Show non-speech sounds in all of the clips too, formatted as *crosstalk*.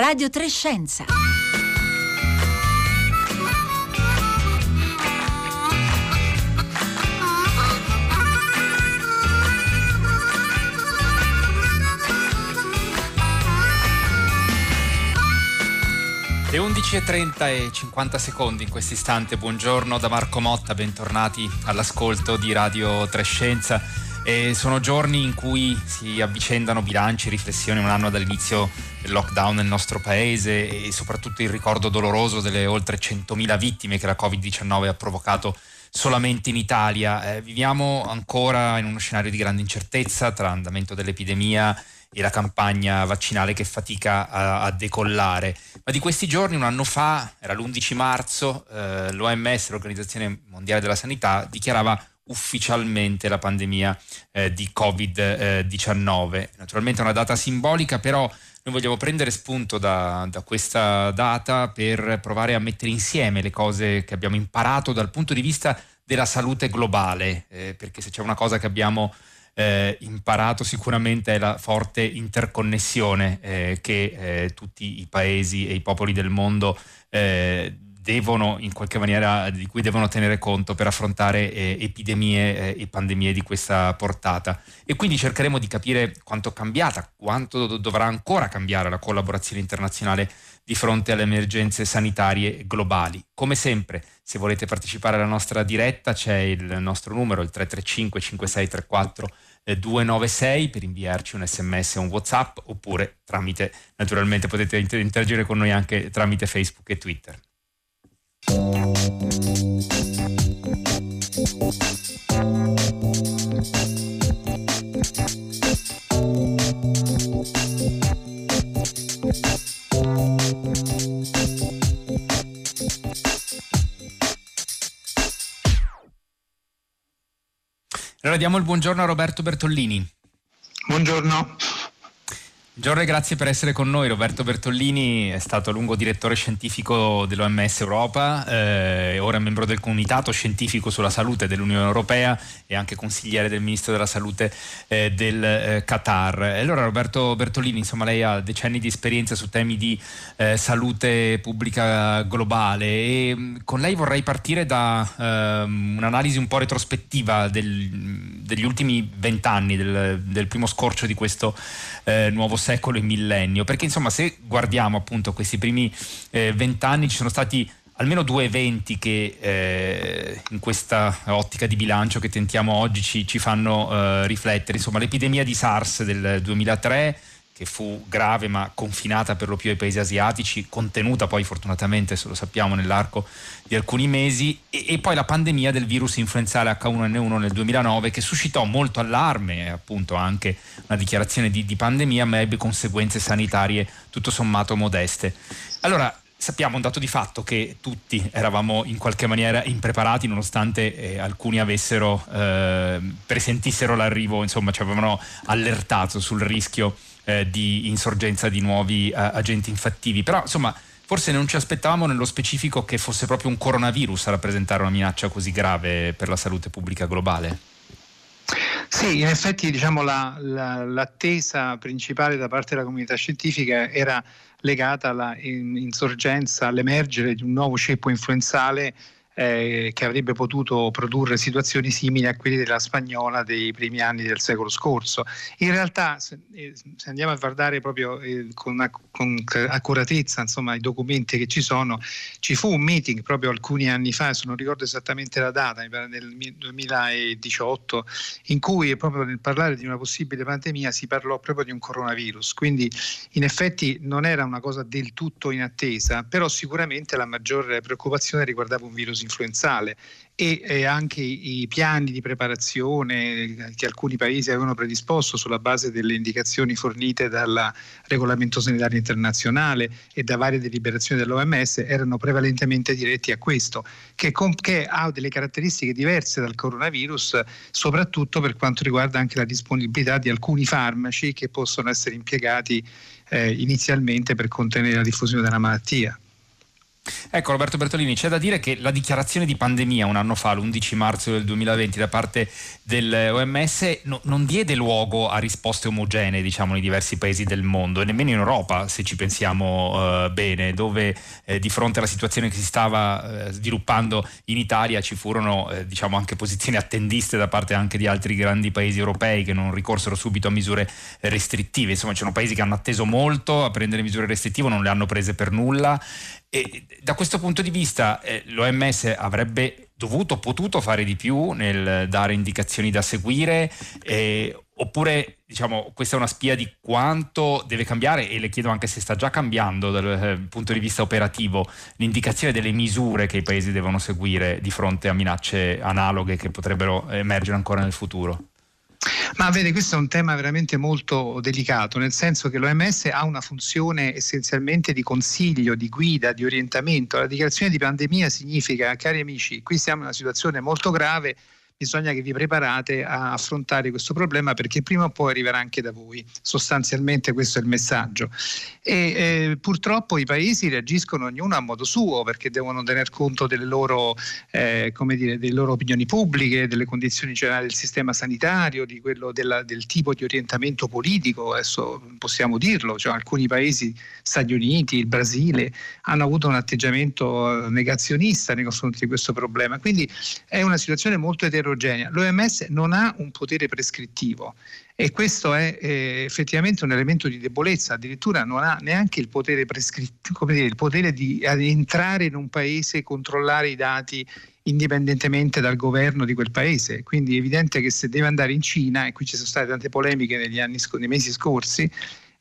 Radio Trescenza. Le 11.30 e 50 secondi in questo istante. Buongiorno da Marco Motta, bentornati all'ascolto di Radio Trescenza. E sono giorni in cui si avvicendano bilanci riflessioni un anno dall'inizio del lockdown nel nostro paese e soprattutto il ricordo doloroso delle oltre 100.000 vittime che la Covid-19 ha provocato solamente in Italia. Eh, viviamo ancora in uno scenario di grande incertezza tra l'andamento dell'epidemia e la campagna vaccinale che fatica a, a, decollare. Ma di questi giorni, un anno fa, era l'11 marzo, eh, l'OMS, l'Organizzazione Mondiale della Sanità, dichiarava ufficialmente la pandemia eh, di Covid-19. Naturalmente è una data simbolica, però noi vogliamo prendere spunto da, da, questa data per provare a mettere insieme le cose che abbiamo imparato dal punto di vista della salute globale, eh, perché se c'è una cosa che abbiamo eh, imparato sicuramente è la forte interconnessione eh, che eh, tutti i paesi e i popoli del mondo eh, devono in qualche maniera di cui devono tenere conto per affrontare eh, epidemie eh, e pandemie di questa portata e quindi cercheremo di capire quanto è cambiata, quanto do- dovrà ancora cambiare la collaborazione internazionale di fronte alle emergenze sanitarie globali. Come sempre, se volete partecipare alla nostra diretta c'è il nostro numero, il 335 5634 296 per inviarci un sms o un whatsapp oppure tramite, naturalmente potete interagire con noi anche tramite Facebook e Twitter. Allora diamo il buongiorno a Roberto Bertollini. Buongiorno. Buongiorno e grazie per essere con noi. Roberto Bertollini è stato a lungo direttore scientifico dell'OMS Europa, eh, ora membro del Comitato Scientifico sulla Salute dell'Unione Europea e anche consigliere del Ministro della Salute eh, del eh, Qatar. Allora Roberto Bertollini, insomma lei ha decenni di esperienza su temi di eh, salute pubblica globale e mm, con lei vorrei partire da ehm, un'analisi un po' retrospettiva del, degli ultimi vent'anni, del, del primo scorcio di questo eh, nuovo secolo e millennio, perché insomma se guardiamo appunto questi primi eh, vent'anni ci sono stati almeno due eventi che eh, in questa ottica di bilancio che tentiamo oggi ci, ci fanno eh, riflettere, insomma l'epidemia di SARS del 2003 che fu grave ma confinata per lo più ai paesi asiatici, contenuta poi fortunatamente, se lo sappiamo, nell'arco di alcuni mesi, e, e, poi la pandemia del virus influenzale H1N1 nel 2009 che suscitò molto allarme, appunto anche una dichiarazione di, di pandemia, ma ebbe conseguenze sanitarie tutto sommato modeste. Allora, sappiamo un dato di fatto che tutti eravamo in qualche maniera impreparati nonostante eh, alcuni avessero eh, presentissero l'arrivo, insomma ci avevano allertato sul rischio eh, di insorgenza di nuovi eh, agenti infettivi. Però insomma forse non ci aspettavamo nello specifico che fosse proprio un coronavirus a rappresentare una minaccia così grave per la salute pubblica globale. Sì, in effetti diciamo, la, la, l'attesa principale da parte della comunità scientifica era legata all'insorgenza, all'emergere di un nuovo ceppo influenzale eh, che avrebbe potuto produrre situazioni simili a quelle della spagnola dei primi anni del secolo scorso. In realtà, se, eh, se andiamo a guardare proprio eh, con, con, accuratezza insomma, i documenti che ci sono, ci fu un meeting proprio alcuni anni fa, non ricordo esattamente la data, nel 2018, in cui proprio nel parlare di una possibile pandemia si parlò proprio di un coronavirus. Quindi in effetti non era una cosa del tutto in attesa, però sicuramente la maggiore preoccupazione riguardava un virus influenzale e eh, anche i piani di preparazione che alcuni paesi avevano predisposto sulla base delle indicazioni fornite dal regolamento sanitario internazionale e da varie deliberazioni dell'OMS erano prevalentemente diretti a questo, che, com- che ha delle caratteristiche diverse dal coronavirus, soprattutto per quanto riguarda anche la disponibilità di alcuni farmaci che possono essere impiegati eh, inizialmente per contenere la diffusione della malattia. Ecco Roberto Bertolini, c'è da dire che la dichiarazione di pandemia un anno fa, l'11 marzo del 2020, da parte dell'OMS no, non diede luogo a risposte omogenee diciamo, nei diversi paesi del mondo e nemmeno in Europa, se ci pensiamo uh, bene, dove eh, di fronte alla situazione che si stava eh, sviluppando in Italia ci furono eh, diciamo, anche posizioni attendiste da parte anche di altri grandi paesi europei che non ricorsero subito a misure restrittive. Insomma, c'erano paesi che hanno atteso molto a prendere misure restrittive, non le hanno prese per nulla e da questo punto di vista eh, l'OMS avrebbe dovuto, potuto fare di più nel dare indicazioni da seguire eh, oppure diciamo questa è una spia di quanto deve cambiare e le chiedo anche se sta già cambiando dal eh, punto di vista operativo l'indicazione delle misure che i paesi devono seguire di fronte a minacce analoghe che potrebbero emergere ancora nel futuro. Ma vede, questo è un tema veramente molto delicato, nel senso che l'OMS ha una funzione essenzialmente di consiglio, di guida, di orientamento. La dichiarazione di pandemia significa, cari amici, qui siamo in una situazione molto grave, bisogna che vi preparate a affrontare questo problema perché prima o poi arriverà anche da voi. Sostanzialmente questo è il messaggio. E eh, purtroppo i paesi reagiscono ognuno a modo suo perché devono tener conto delle loro, eh, dire, delle loro opinioni pubbliche, delle condizioni generali del sistema sanitario, di della, del tipo di orientamento politico. Adesso possiamo dirlo, cioè, alcuni paesi, Stati Uniti, il Brasile, hanno avuto un atteggiamento negazionista nei confronti di questo problema. Quindi è una situazione molto eterogenea eterogenea. L'OMS non ha un potere prescrittivo e questo è eh, effettivamente un elemento di debolezza, addirittura non ha neanche il potere prescrittivo, come dire, il potere di entrare in un paese controllare i dati indipendentemente dal governo di quel paese. Quindi è evidente che se deve andare in Cina, e qui ci sono state tante polemiche negli anni, nei mesi scorsi,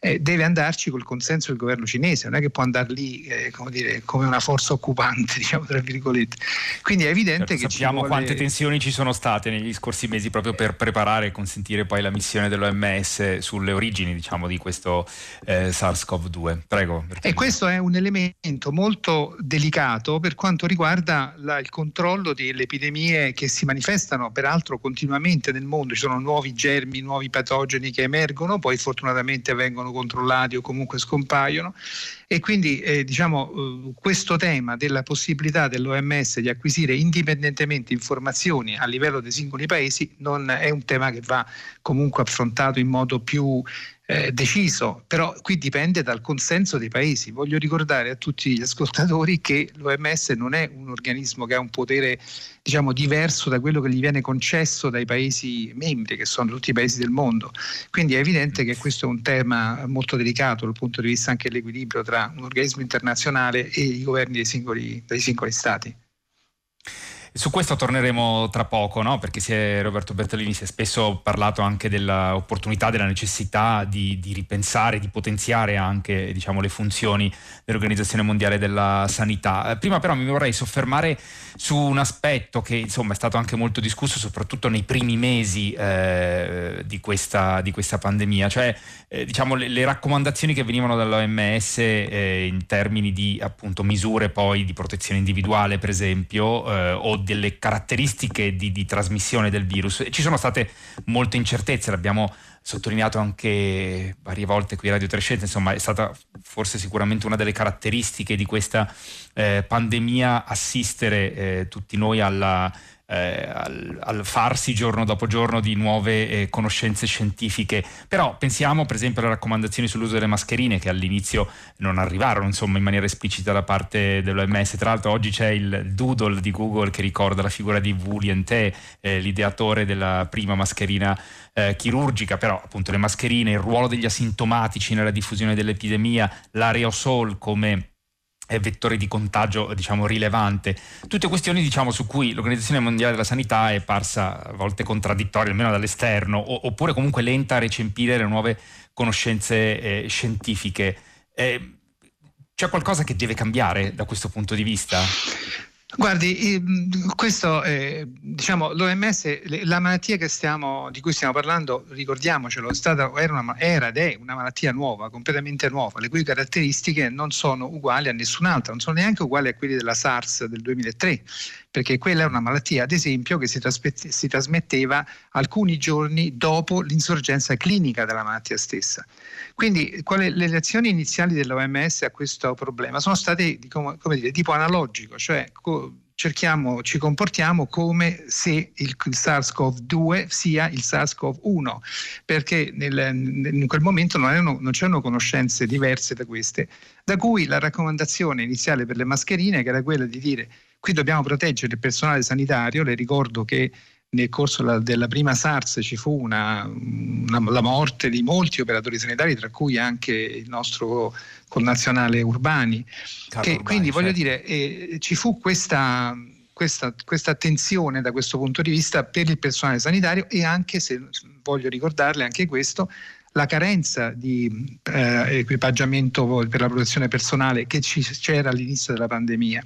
eh, deve andarci col consenso del governo cinese, non è che può andare lì eh, come, dire, come, una forza occupante, *laughs* diciamo tra virgolette. Quindi è evidente certo, che sappiamo vuole... quante tensioni ci sono state negli scorsi mesi proprio per preparare e consentire poi la missione dell'OMS sulle origini diciamo, di questo eh, SARS-CoV-2. Prego. E questo è un elemento molto delicato per quanto riguarda la, il controllo delle epidemie che si manifestano peraltro continuamente nel mondo, ci sono nuovi germi, nuovi patogeni che emergono, poi fortunatamente vengono vengono controllati o comunque scompaiono. E quindi eh, diciamo, eh, questo tema della possibilità dell'OMS di acquisire indipendentemente informazioni a livello dei singoli paesi non è un tema che va comunque affrontato in modo più eh, deciso, però qui dipende dal consenso dei paesi. Voglio ricordare a tutti gli ascoltatori che l'OMS non è un organismo che ha un potere diciamo, diverso da quello che gli viene concesso dai paesi membri, che sono tutti i paesi del mondo. Quindi è evidente che questo è un tema molto delicato dal punto di vista anche dell'equilibrio tra un organismo internazionale e i governi dei singoli, dei singoli stati. Su questo torneremo tra poco, no? perché si è, Roberto Bertolini si è spesso parlato anche dell'opportunità, della necessità di, di ripensare, di potenziare anche diciamo, le funzioni dell'Organizzazione Mondiale della Sanità. Eh, prima però mi vorrei soffermare su un aspetto che insomma, è stato anche molto discusso, soprattutto nei primi mesi eh, di, questa, di, questa, pandemia, cioè eh, diciamo, le, le, raccomandazioni che venivano dall'OMS eh, in termini di appunto, misure poi di protezione individuale, per esempio, eh, o delle caratteristiche di, di, trasmissione del virus. Ci sono state molte incertezze, l'abbiamo sottolineato anche varie volte qui a Radio Trescenza, insomma è stata forse sicuramente una delle caratteristiche di questa eh, pandemia assistere eh, tutti noi alla eh, al, al, farsi giorno dopo giorno di nuove eh, conoscenze scientifiche. Però pensiamo per esempio alle raccomandazioni sull'uso delle mascherine che all'inizio non arrivarono insomma, in maniera esplicita da parte dell'OMS. Tra l'altro oggi c'è il doodle di Google che ricorda la figura di Wu Liente, eh, l'ideatore della prima mascherina eh, chirurgica, però appunto le mascherine, il ruolo degli asintomatici nella diffusione dell'epidemia, l'aerosol come vettore di contagio diciamo, rilevante. Tutte questioni diciamo, su cui l'Organizzazione Mondiale della Sanità è parsa a volte contraddittoria, almeno dall'esterno, oppure comunque lenta a recepire le nuove conoscenze eh, scientifiche. Eh, c'è qualcosa che deve cambiare da questo punto di vista? Guardi, questo è, diciamo, l'OMS, la malattia stiamo, di cui stiamo parlando, ricordiamocelo, stata, era, una, era, ed è una malattia nuova, completamente nuova, le cui caratteristiche non sono uguali a nessun'altra, non sono neanche uguali a quelle della SARS del 2003. Perché quella è una malattia, ad esempio, che si, si trasmetteva alcuni giorni dopo l'insorgenza clinica della malattia stessa. Quindi quali, le reazioni iniziali dell'OMS a questo problema sono state come, come dire, tipo analogico, cioè co- cerchiamo, ci comportiamo come se il SARS-CoV-2 sia il SARS-CoV-1, perché nel, in quel momento non, erano, non, c'erano conoscenze diverse da queste, da cui la raccomandazione iniziale per le mascherine, che era quella di dire qui dobbiamo proteggere il personale sanitario, le ricordo che nel corso della prima SARS ci fu una, una, la morte di molti operatori sanitari, tra cui anche il nostro connazionale Urbani. Che, Urbani quindi certo. voglio dire, eh, ci fu questa, questa, questa, attenzione da questo punto di vista per il personale sanitario e anche, se voglio ricordarle anche questo, la carenza di eh, equipaggiamento per la protezione personale che ci, c'era all'inizio della pandemia.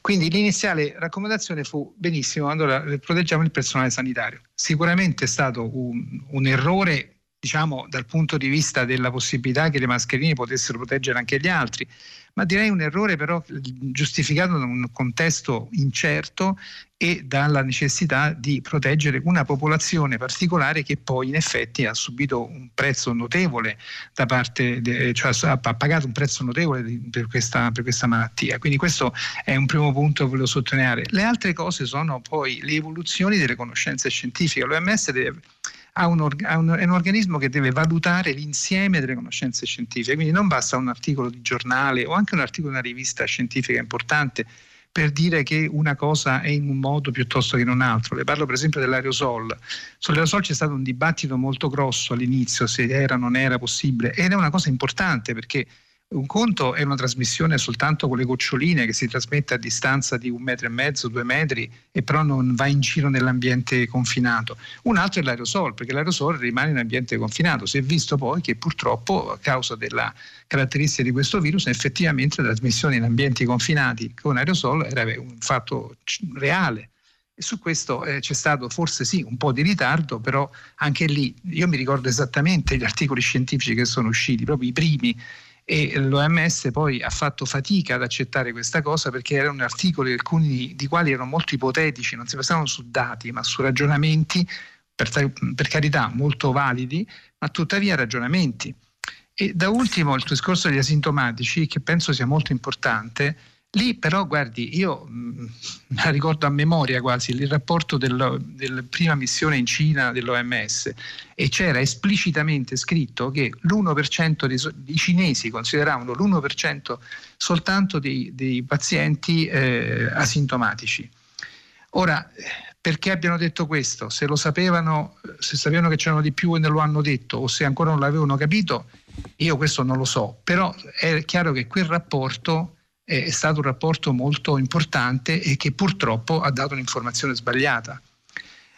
Quindi l'iniziale raccomandazione fu benissimo, allora proteggiamo il personale sanitario. Sicuramente è stato un, un errore diciamo dal punto di vista della possibilità che le mascherine potessero proteggere anche gli altri, ma direi un errore però giustificato da un contesto incerto e dalla necessità di proteggere una popolazione particolare che poi in effetti ha subito un prezzo notevole da parte, de, cioè ha pagato un prezzo notevole per questa, per questa malattia. Quindi questo è un primo punto che volevo sottolineare. Le altre cose sono poi le evoluzioni delle conoscenze scientifiche. L'OMS deve ha un, ha un, è un organismo che deve valutare l'insieme delle conoscenze scientifiche, quindi non basta un articolo di giornale o anche un articolo di una rivista scientifica importante per dire che una cosa è in un modo piuttosto che in un altro. Le parlo per esempio dell'aerosol. Sull'aerosol c'è stato un dibattito molto grosso all'inizio se era o non era possibile ed è una cosa importante perché un conto è una trasmissione soltanto con le goccioline che si trasmette a distanza di un metro e mezzo, due metri e però non va in giro nell'ambiente confinato. Un altro è l'aerosol, perché l'aerosol rimane in ambiente confinato. Si è visto poi che purtroppo a causa della caratteristica di questo virus effettivamente la trasmissione in ambienti confinati con aerosol era un fatto reale. E su questo eh, c'è stato forse sì un po' di ritardo, però anche lì io mi ricordo esattamente gli articoli scientifici che sono usciti, proprio i primi e l'OMS poi ha fatto fatica ad accettare questa cosa perché erano articoli alcuni di quali erano molto ipotetici, non si basavano su dati ma su ragionamenti per, per carità molto validi, ma tuttavia ragionamenti. E da ultimo il discorso degli asintomatici, che penso sia molto importante, Lì però, guardi, io mh, mm, *laughs* ricordo a memoria quasi il rapporto della del prima missione in Cina dell'OMS e c'era esplicitamente scritto che l'1% dei, dei cinesi consideravano l'1% soltanto dei, dei pazienti eh, asintomatici. Ora, perché abbiano detto questo? Se lo sapevano, se sapevano che c'erano di più e non lo hanno detto o se ancora non l'avevano capito, io questo non lo so, però è chiaro che quel rapporto è stato un rapporto molto importante e che purtroppo ha dato un'informazione sbagliata.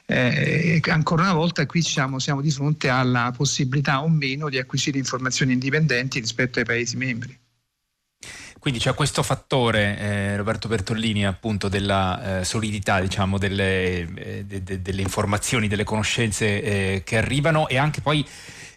Eh, ancora una volta qui siamo, siamo, di fronte alla possibilità o meno di acquisire informazioni indipendenti rispetto ai Paesi membri. Quindi c'è questo fattore, eh, Roberto Bertollini, appunto della eh, solidità diciamo, delle, eh, de, de, delle, informazioni, delle conoscenze eh, che arrivano e anche poi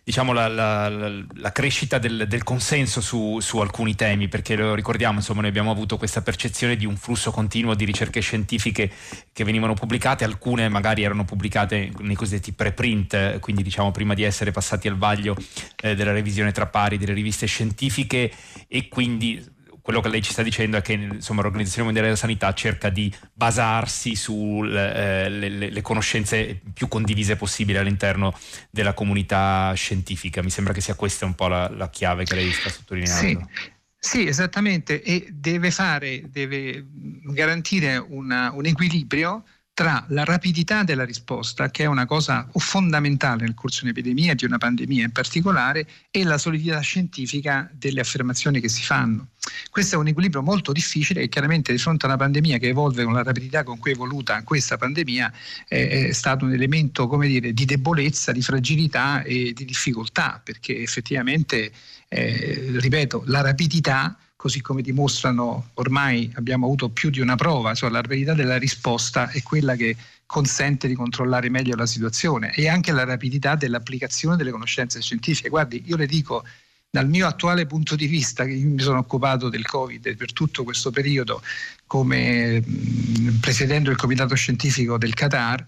diciamo, la, la, la, crescita del, del consenso su, su, alcuni temi, perché lo ricordiamo, insomma, noi abbiamo avuto questa percezione di un flusso continuo di ricerche scientifiche che venivano pubblicate, alcune magari erano pubblicate nei cosiddetti preprint, quindi diciamo prima di essere passati al vaglio eh, della revisione tra pari delle riviste scientifiche e quindi quello che lei ci sta dicendo è che insomma, l'Organizzazione Mondiale della Sanità cerca di basarsi sulle eh, conoscenze più condivise possibili all'interno della comunità scientifica. Mi sembra che sia questa un po' la, la chiave che lei sta sottolineando. Sì. Sì, esattamente, e deve fare, deve garantire una, un equilibrio tra la rapidità della risposta, che è una cosa fondamentale nel corso di un'epidemia, di una pandemia in particolare, e la solidità scientifica delle affermazioni che si fanno. Questo è un equilibrio molto difficile e chiaramente di fronte a una pandemia che evolve con la rapidità con cui è evoluta questa pandemia è stato un elemento come dire, di debolezza, di fragilità e di difficoltà, perché effettivamente, eh, ripeto, la rapidità così come dimostrano ormai abbiamo avuto più di una prova, cioè la rapidità della risposta è quella che consente di controllare meglio la situazione e anche la rapidità dell'applicazione delle conoscenze scientifiche. Guardi, io le dico, dal mio attuale punto di vista, che mi sono occupato del Covid per tutto questo periodo come mh, presidente del comitato scientifico del Qatar,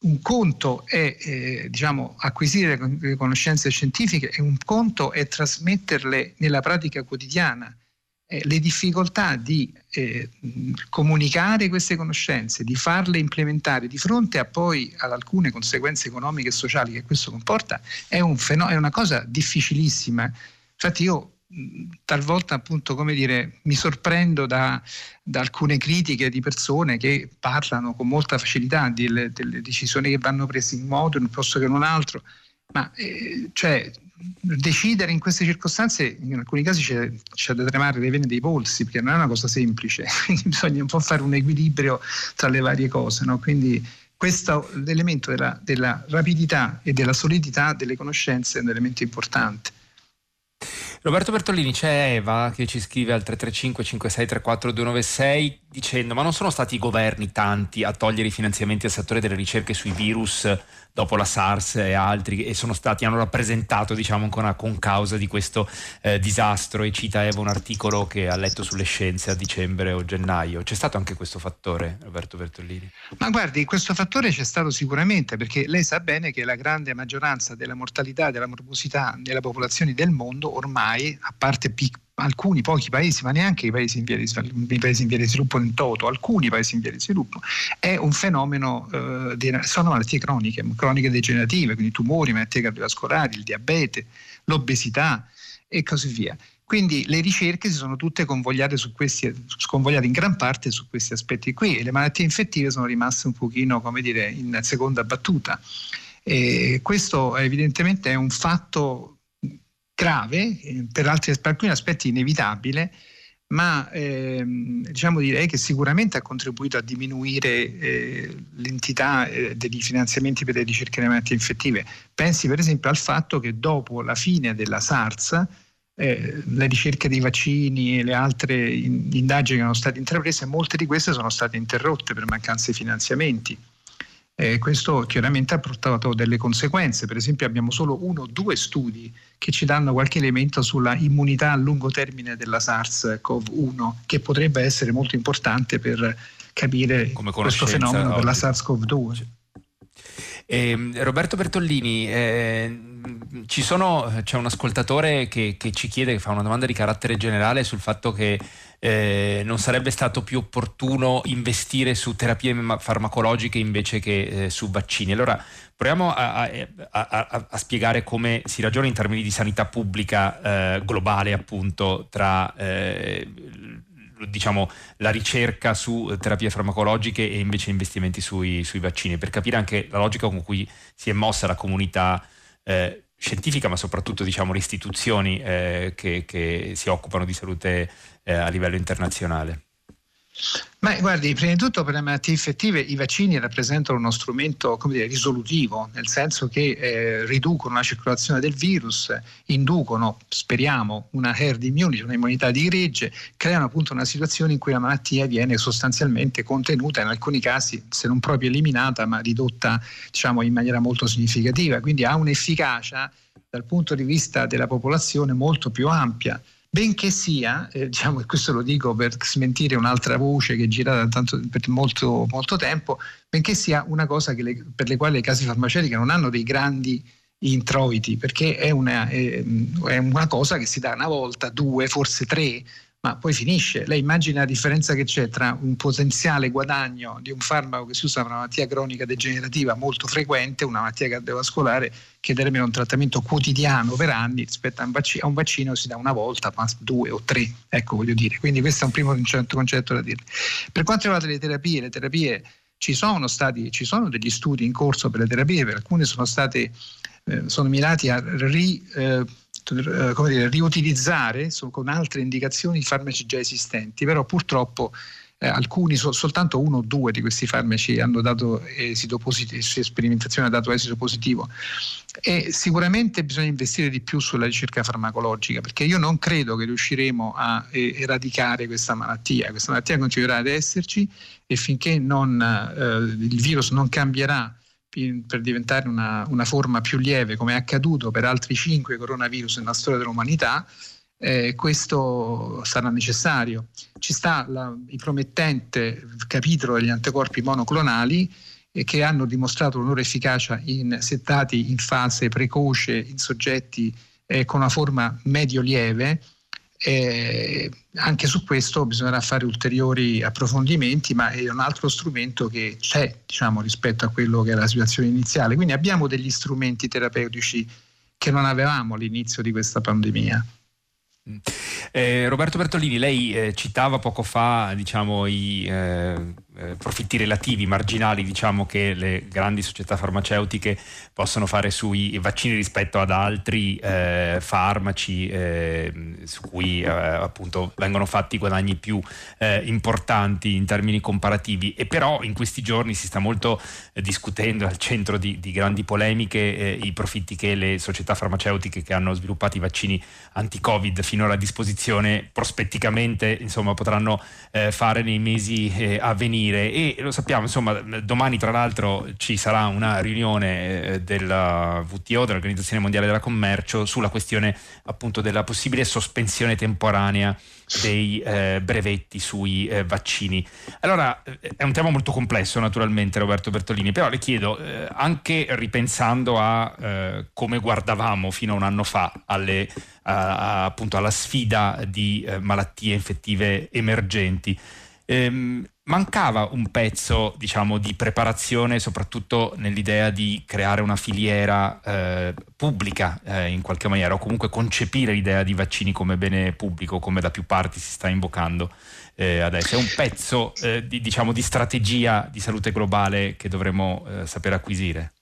un conto è eh, diciamo, acquisire le conoscenze scientifiche e un conto è trasmetterle nella pratica quotidiana. Eh, le difficoltà di eh, comunicare queste conoscenze, di farle implementare di fronte a poi ad alcune conseguenze economiche e sociali che questo comporta, è, un fenomeno, è una cosa difficilissima. Infatti io talvolta appunto come dire mi sorprendo da, da, alcune critiche di persone che parlano con molta facilità delle, delle decisioni che vanno prese in modo posto che in un altro ma eh, cioè decidere in queste circostanze in alcuni casi c'è, c'è, da tremare le vene dei polsi perché non è una cosa semplice. *laughs* Quindi bisogna un po' fare un equilibrio tra le varie cose no? quindi questo l'elemento della, della rapidità e della solidità delle conoscenze è un elemento importante. Roberto Bertolini, c'è Eva che ci scrive al 335 5634 296 dicendo ma non sono stati i governi tanti a togliere i finanziamenti al settore delle ricerche sui virus dopo la SARS e altri e sono stati, hanno rappresentato diciamo ancora con causa di questo eh, disastro e cita Eva un articolo che ha letto sulle scienze a dicembre o gennaio. C'è stato anche questo fattore Roberto Bertolini? Ma guardi, questo fattore c'è stato sicuramente perché lei sa bene che la grande maggioranza della mortalità e della morbosità delle popolazioni del mondo ormai, a parte piccole alcuni pochi paesi, ma neanche i paesi in via di, paesi in via di sviluppo in toto, alcuni paesi in via di sviluppo, è un fenomeno, eh, di, sono malattie croniche, croniche degenerative, quindi tumori, malattie cardiovascolari, il diabete, l'obesità e così via. Quindi le ricerche si sono tutte convogliate, questi, sconvogliate in gran parte su questi aspetti qui e le malattie infettive sono rimaste un pochino, come dire, in seconda battuta. E questo evidentemente è un fatto grave, eh, per, altri, per alcuni aspetti inevitabile, ma ehm, diciamo direi che sicuramente ha contribuito a diminuire eh, l'entità eh, degli finanziamenti per le ricerche delle malattie infettive. Pensi per esempio al fatto che dopo la fine della SARS eh, le ricerche dei vaccini e le altre in, indagini che erano state intraprese, molte di queste sono state interrotte per mancanza di finanziamenti. Eh, questo chiaramente ha portato delle conseguenze, per esempio abbiamo solo uno o due studi che ci danno qualche elemento sulla immunità a lungo termine della SARS-CoV-1 che potrebbe essere molto importante per capire questo fenomeno della SARS-CoV-2. Eh, Roberto Bertollini, eh, sono, c'è un ascoltatore che, che, ci chiede, che fa una domanda di carattere generale sul fatto che eh, non sarebbe stato più opportuno investire su terapie farmacologiche invece che eh, su vaccini. Allora proviamo a, a, a, a, spiegare come si ragiona in termini di sanità pubblica eh, globale, appunto, tra eh, diciamo, la ricerca su terapie farmacologiche e invece investimenti sui, sui, vaccini, per capire anche la logica con cui si è mossa la comunità eh, scientifica, ma soprattutto diciamo, le istituzioni eh, che, che, si occupano di salute eh, a livello internazionale? Ma guardi, prima di tutto per le malattie infettive i vaccini rappresentano uno strumento dire, risolutivo, nel senso che eh, riducono la circolazione del virus, inducono, speriamo, una herd immunity, un'immunità di gregge, creano appunto una situazione in cui la malattia viene sostanzialmente contenuta, in alcuni casi se non proprio eliminata, ma ridotta diciamo, in maniera molto significativa, quindi ha un'efficacia dal punto di vista della popolazione molto più ampia benché sia, eh, diciamo, e questo lo dico per smentire un'altra voce che gira tanto, per molto, molto tempo, benché sia una cosa le, per le quali le case farmaceutiche non hanno dei grandi introiti, perché è una, è, è una cosa che si dà una volta, due, forse tre, ma poi finisce. Lei immagina la differenza che c'è tra un potenziale guadagno di un farmaco che si usa per una malattia cronica degenerativa molto frequente, una malattia cardiovascolare che determina un trattamento quotidiano per anni rispetto a un, vaccino, a un vaccino si dà una volta, ma due o tre, ecco voglio dire. Quindi questo è un primo concetto, concetto da dire. Per quanto riguarda le terapie, le terapie ci sono stati, ci sono degli studi in corso per le terapie, per alcune sono state eh, sono mirati a ri, eh, come dire, riutilizzare con altre indicazioni i farmaci già esistenti, però purtroppo eh, alcuni, so, soltanto uno o due di questi farmaci hanno dato esito positivo, sperimentazione ha dato esito positivo. E sicuramente bisogna investire di più sulla ricerca farmacologica perché io non credo che riusciremo a eh, eradicare questa malattia, questa malattia continuerà ad esserci e finché non, eh, il virus non cambierà per diventare una, una, forma più lieve, come è accaduto per altri cinque coronavirus nella storia dell'umanità, eh, questo sarà necessario. Ci sta la, il promettente capitolo degli anticorpi monoclonali eh, che hanno dimostrato una loro efficacia in settati in fase precoce in soggetti eh, con una forma medio-lieve. Eh, anche su questo bisognerà fare ulteriori approfondimenti, ma è un altro strumento che c'è diciamo, rispetto a quello che era la situazione iniziale. Quindi abbiamo degli strumenti terapeutici che non avevamo all'inizio di questa pandemia. Eh, Roberto Bertolini, lei eh, citava poco fa diciamo, i eh, eh, profitti relativi, marginali diciamo, che le grandi società farmaceutiche possono fare sui vaccini rispetto ad altri eh, farmaci eh, su cui appunto vengono fatti guadagni più importanti in termini comparativi. E però in questi giorni si sta molto discutendo al centro di, di grandi polemiche i profitti che le società farmaceutiche che hanno sviluppato i vaccini anti-covid finora a disposizione prospetticamente insomma, potranno fare nei mesi a venire avvenire e lo sappiamo, insomma, domani tra l'altro ci sarà una riunione eh, della WTO, dell'Organizzazione Mondiale della Commercio, sulla questione appunto della possibile sospensione temporanea dei eh, brevetti sui eh, vaccini. Allora, eh, è un tema molto complesso naturalmente Roberto Bertolini, però le chiedo, eh, anche ripensando a eh, come guardavamo fino a un anno fa alle, a, a, appunto alla sfida di malattie infettive emergenti, ehm, mancava un pezzo diciamo, di preparazione, soprattutto nell'idea di creare una filiera eh, pubblica eh, in qualche maniera, o comunque concepire l'idea di vaccini come bene pubblico, come da più parti si sta invocando eh, adesso. È un pezzo eh, di, diciamo, di, strategia di salute globale che dovremmo eh, sapere acquisire.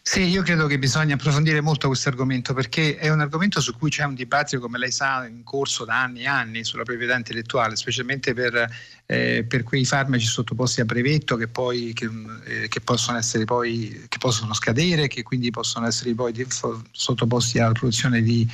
Sì, io credo che bisogna approfondire molto questo argomento perché è un argomento su cui c'è un dibattito, come lei sa, in corso da anni e anni sulla proprietà intellettuale, specialmente per, eh, per quei farmaci sottoposti a brevetto che, poi, che, eh, che, possono essere poi che possono scadere, che quindi possono essere poi sottoposti alla produzione di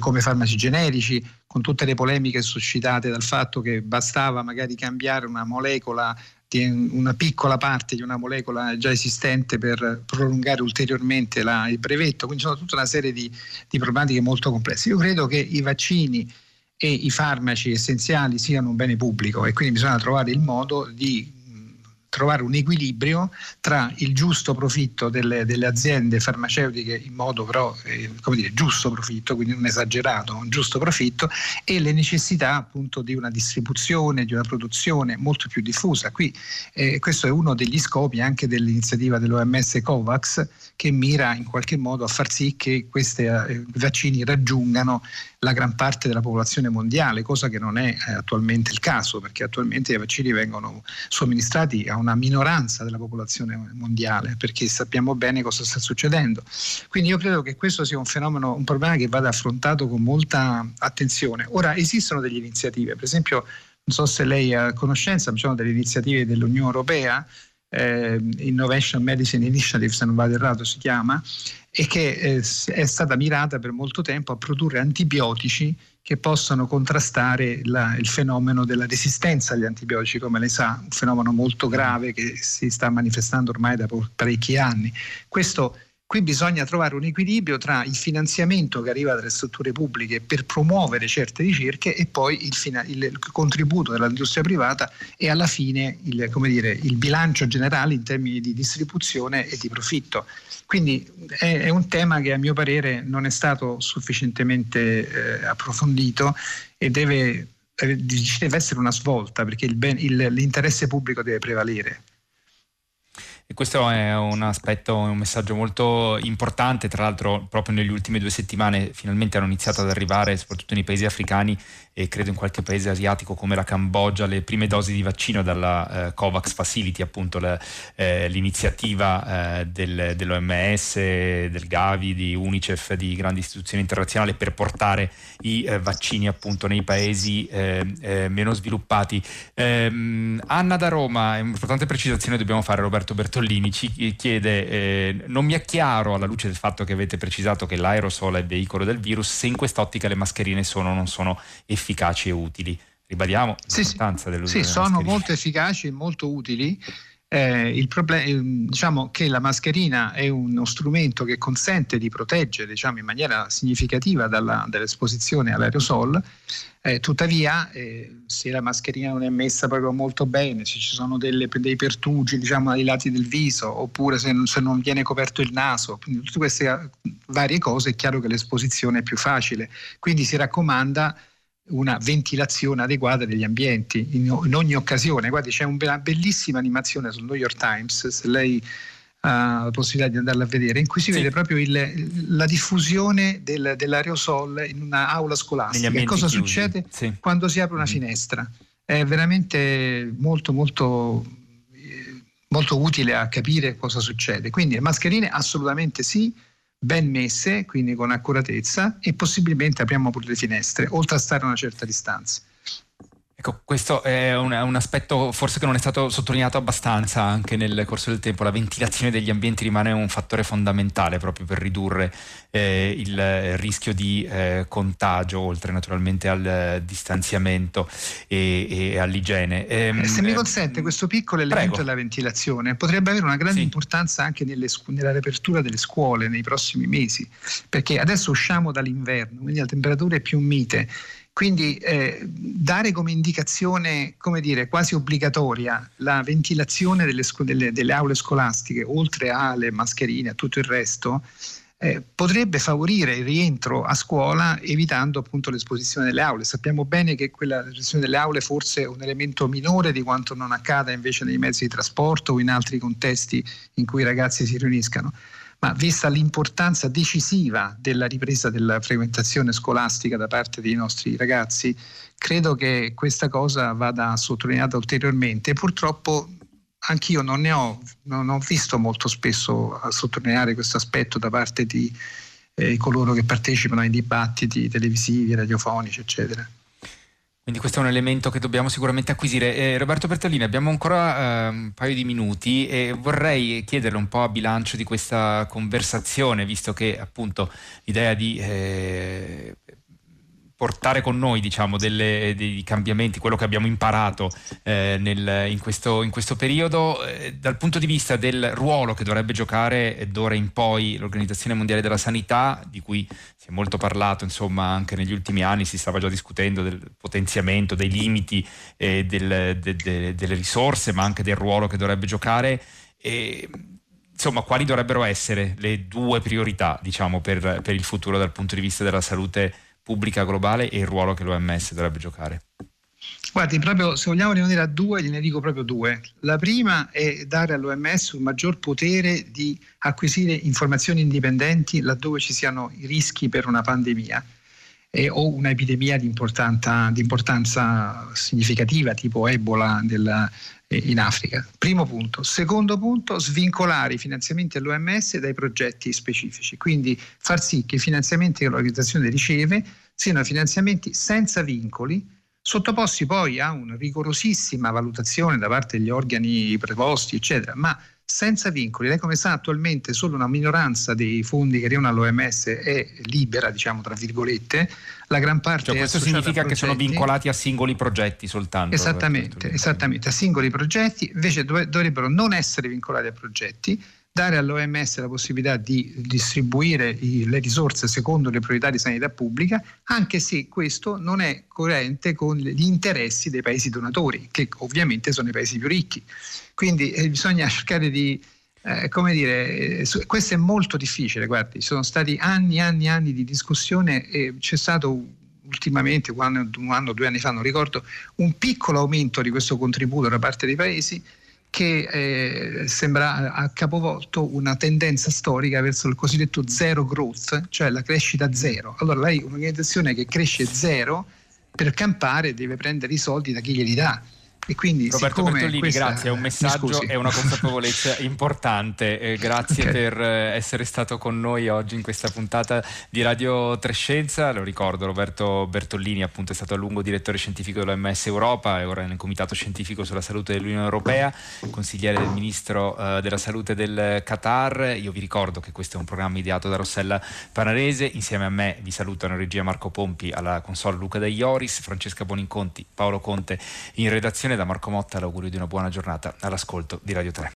come farmaci generici, con tutte le polemiche suscitate dal fatto che bastava magari cambiare una molecola una piccola parte di una molecola già esistente per prolungare ulteriormente la, il brevetto, quindi sono tutta una serie di, di problematiche molto complesse. Io credo che i vaccini e i farmaci essenziali siano un bene pubblico e quindi bisogna trovare il modo di trovare un equilibrio tra il giusto profitto delle, delle aziende farmaceutiche in modo però eh, come dire, giusto profitto, quindi non esagerato, un giusto profitto e le necessità appunto di una distribuzione, di una produzione molto più diffusa. Qui eh, questo è uno degli scopi anche dell'iniziativa dell'OMS COVAX che mira in qualche modo a far sì che questi eh, vaccini raggiungano la gran parte della popolazione mondiale, cosa che non è eh, attualmente il caso, perché attualmente i vaccini vengono somministrati a una minoranza della popolazione mondiale, perché sappiamo bene cosa sta succedendo. Quindi io credo che questo sia un fenomeno, un problema che vada affrontato con molta attenzione. Ora esistono delle iniziative, per esempio, non so se lei ha conoscenza, ci sono delle iniziative dell'Unione Europea eh, Innovation Medicine Initiative, se non vado errato si chiama, e che eh, è stata mirata per molto tempo a produrre antibiotici che possano contrastare la, il fenomeno della resistenza agli antibiotici, come lei sa, un fenomeno molto grave che si sta manifestando ormai da parecchi anni. Questo Qui bisogna trovare un equilibrio tra il finanziamento che arriva dalle strutture pubbliche per promuovere certe ricerche e poi il, fina- il contributo dell'industria privata e alla fine il, dire, il, bilancio generale in termini di distribuzione e di profitto. Quindi è, è un tema che a mio parere non è stato sufficientemente eh, approfondito e deve, eh, deve, essere una svolta perché ben, l'interesse pubblico deve prevalere. E questo è un aspetto, un messaggio molto importante, tra l'altro proprio nelle ultime due settimane finalmente hanno iniziato ad arrivare, soprattutto nei paesi africani e credo in qualche paese asiatico come la Cambogia, le prime dosi di vaccino dalla eh, COVAX Facility, appunto la, eh, l'iniziativa eh, del, dell'OMS, del Gavi, di Unicef, di grandi istituzioni internazionali per portare i eh, vaccini appunto nei paesi eh, eh, meno sviluppati. Ehm, Anna da Roma, un'importante precisazione dobbiamo fare Roberto Bertolini Bertollini ci chiede, eh, non mi è chiaro alla luce del fatto che avete precisato che l'aerosol è il veicolo del virus, se in quest'ottica le mascherine sono o non sono efficaci e utili. Ribadiamo sì, l'importanza sì, dell'uso Sì, sono molto efficaci e molto utili. Eh, il problema, diciamo che la mascherina è uno strumento che consente di proteggere diciamo, in maniera significativa dalla, dall'esposizione all'aerosol, eh, tuttavia eh, se la mascherina non è messa proprio molto bene, se ci sono delle, dei pertugi diciamo, ai lati del viso, oppure se, se non viene coperto il naso, quindi tutte queste varie cose è chiaro che l'esposizione è più facile. Quindi si raccomanda una ventilazione adeguata degli ambienti in, in ogni occasione. Guardi, c'è una bellissima animazione sul New York Times, se lei ha la possibilità di andarla a vedere, in cui si sì. vede proprio il, la diffusione del, dell'aerosol in un'aula scolastica. E cosa chiusi. succede sì. quando si apre una mm. finestra? È veramente molto, molto, molto utile a capire cosa succede. Quindi le mascherine assolutamente sì, ben messe, quindi con accuratezza e possibilmente apriamo pure le finestre, oltre a stare a una certa distanza. Ecco, questo è un, un, aspetto forse che non è stato sottolineato abbastanza anche nel corso del tempo. La ventilazione degli ambienti rimane un fattore fondamentale proprio per ridurre eh, il rischio di eh, contagio, oltre naturalmente al eh, distanziamento e, e all'igiene. Ehm, Se mi consente, questo piccolo elemento prego. della ventilazione potrebbe avere una grande sì. importanza anche nelle, nella riapertura delle scuole nei prossimi mesi, perché adesso usciamo dall'inverno, quindi la temperatura è più mite quindi eh, dare come indicazione, come dire, quasi obbligatoria la ventilazione delle, delle, delle aule scolastiche, oltre alle mascherine e tutto il resto, eh, potrebbe favorire il rientro a scuola evitando appunto l'esposizione delle aule. Sappiamo bene che quella l'esposizione delle aule forse è un elemento minore di quanto non accada invece nei mezzi di trasporto o in altri contesti in cui i ragazzi si riuniscano ma vista l'importanza decisiva della ripresa della frequentazione scolastica da parte dei nostri ragazzi, credo che questa cosa vada sottolineata ulteriormente. Purtroppo anch'io non ne ho, non ho visto molto spesso a sottolineare questo aspetto da parte di eh, coloro che partecipano ai dibattiti televisivi, radiofonici, eccetera. Quindi questo è un elemento che dobbiamo sicuramente acquisire. Eh, Roberto Bertolini, abbiamo ancora eh, un paio di minuti e vorrei chiederle un po' a bilancio di questa conversazione, visto che appunto l'idea di eh, portare con noi diciamo, delle, dei cambiamenti, quello che abbiamo imparato eh, nel, in, questo, in, questo, periodo, eh, dal punto di vista del ruolo che dovrebbe giocare d'ora in poi l'Organizzazione Mondiale della Sanità, di cui si è molto parlato insomma, anche negli ultimi anni, si stava già discutendo del potenziamento, dei limiti eh, del, de, de, delle risorse, ma anche del ruolo che dovrebbe giocare. E, insomma, quali dovrebbero essere le due priorità diciamo, per, per il futuro dal punto di vista della salute? Pubblica globale e il ruolo che l'OMS dovrebbe giocare? Guardi, proprio se vogliamo rimanere a due, gliene dico proprio due. La prima è dare all'OMS un maggior potere di acquisire informazioni indipendenti laddove ci siano i rischi per una pandemia eh, o un'epidemia di, di, importanza significativa, tipo Ebola della, eh, in Africa. Primo punto. Secondo punto, svincolare i finanziamenti all'OMS dai progetti specifici, quindi far sì che i finanziamenti che l'organizzazione riceve siano finanziamenti senza vincoli, sottoposti poi a una rigorosissima valutazione da parte degli organi preposti, eccetera, ma senza vincoli. Lei come sa attualmente solo una minoranza dei fondi che arrivano all'OMS è libera, diciamo tra virgolette, la gran parte cioè, questo significa che sono vincolati a singoli progetti soltanto. Esattamente, esattamente, a singoli progetti, invece dovrebbero non essere vincolati a progetti dare all'OMS la possibilità di distribuire i, le risorse secondo le priorità di sanità pubblica, anche se questo non è coerente con gli interessi dei paesi donatori, che ovviamente sono i paesi più ricchi. Quindi eh, bisogna *laughs* cercare di, eh, come dire, eh, questo è molto difficile, guardi, sono stati anni e anni e anni di discussione e c'è stato ultimamente, un anno, un anno, due anni fa, non ricordo, un piccolo aumento di questo contributo da parte dei paesi che eh, sembra ha capovolto una tendenza storica verso il cosiddetto zero growth, cioè la crescita zero. Allora lei un'organizzazione che cresce zero per campare deve prendere i soldi da chi glieli dà e quindi, Roberto Bertolini, questa... grazie, è un messaggio e una consapevolezza *laughs* importante. Eh, grazie okay. per eh, essere stato con noi oggi in questa puntata di Radio Trescenza. Lo ricordo, Roberto Bertolini appunto è stato a lungo direttore scientifico dell'OMS Europa e ora nel Comitato Scientifico sulla Salute dell'Unione Europea, consigliere del Ministro eh, della Salute del Qatar. Io vi ricordo che questo è un programma ideato da Rossella Panarese. Insieme a me vi salutano regia Marco Pompi, alla console Luca De Ioris, Francesca Boninconti, Paolo Conte in redazione da Marco Motta l'augurio di una buona giornata all'ascolto di Radio 3.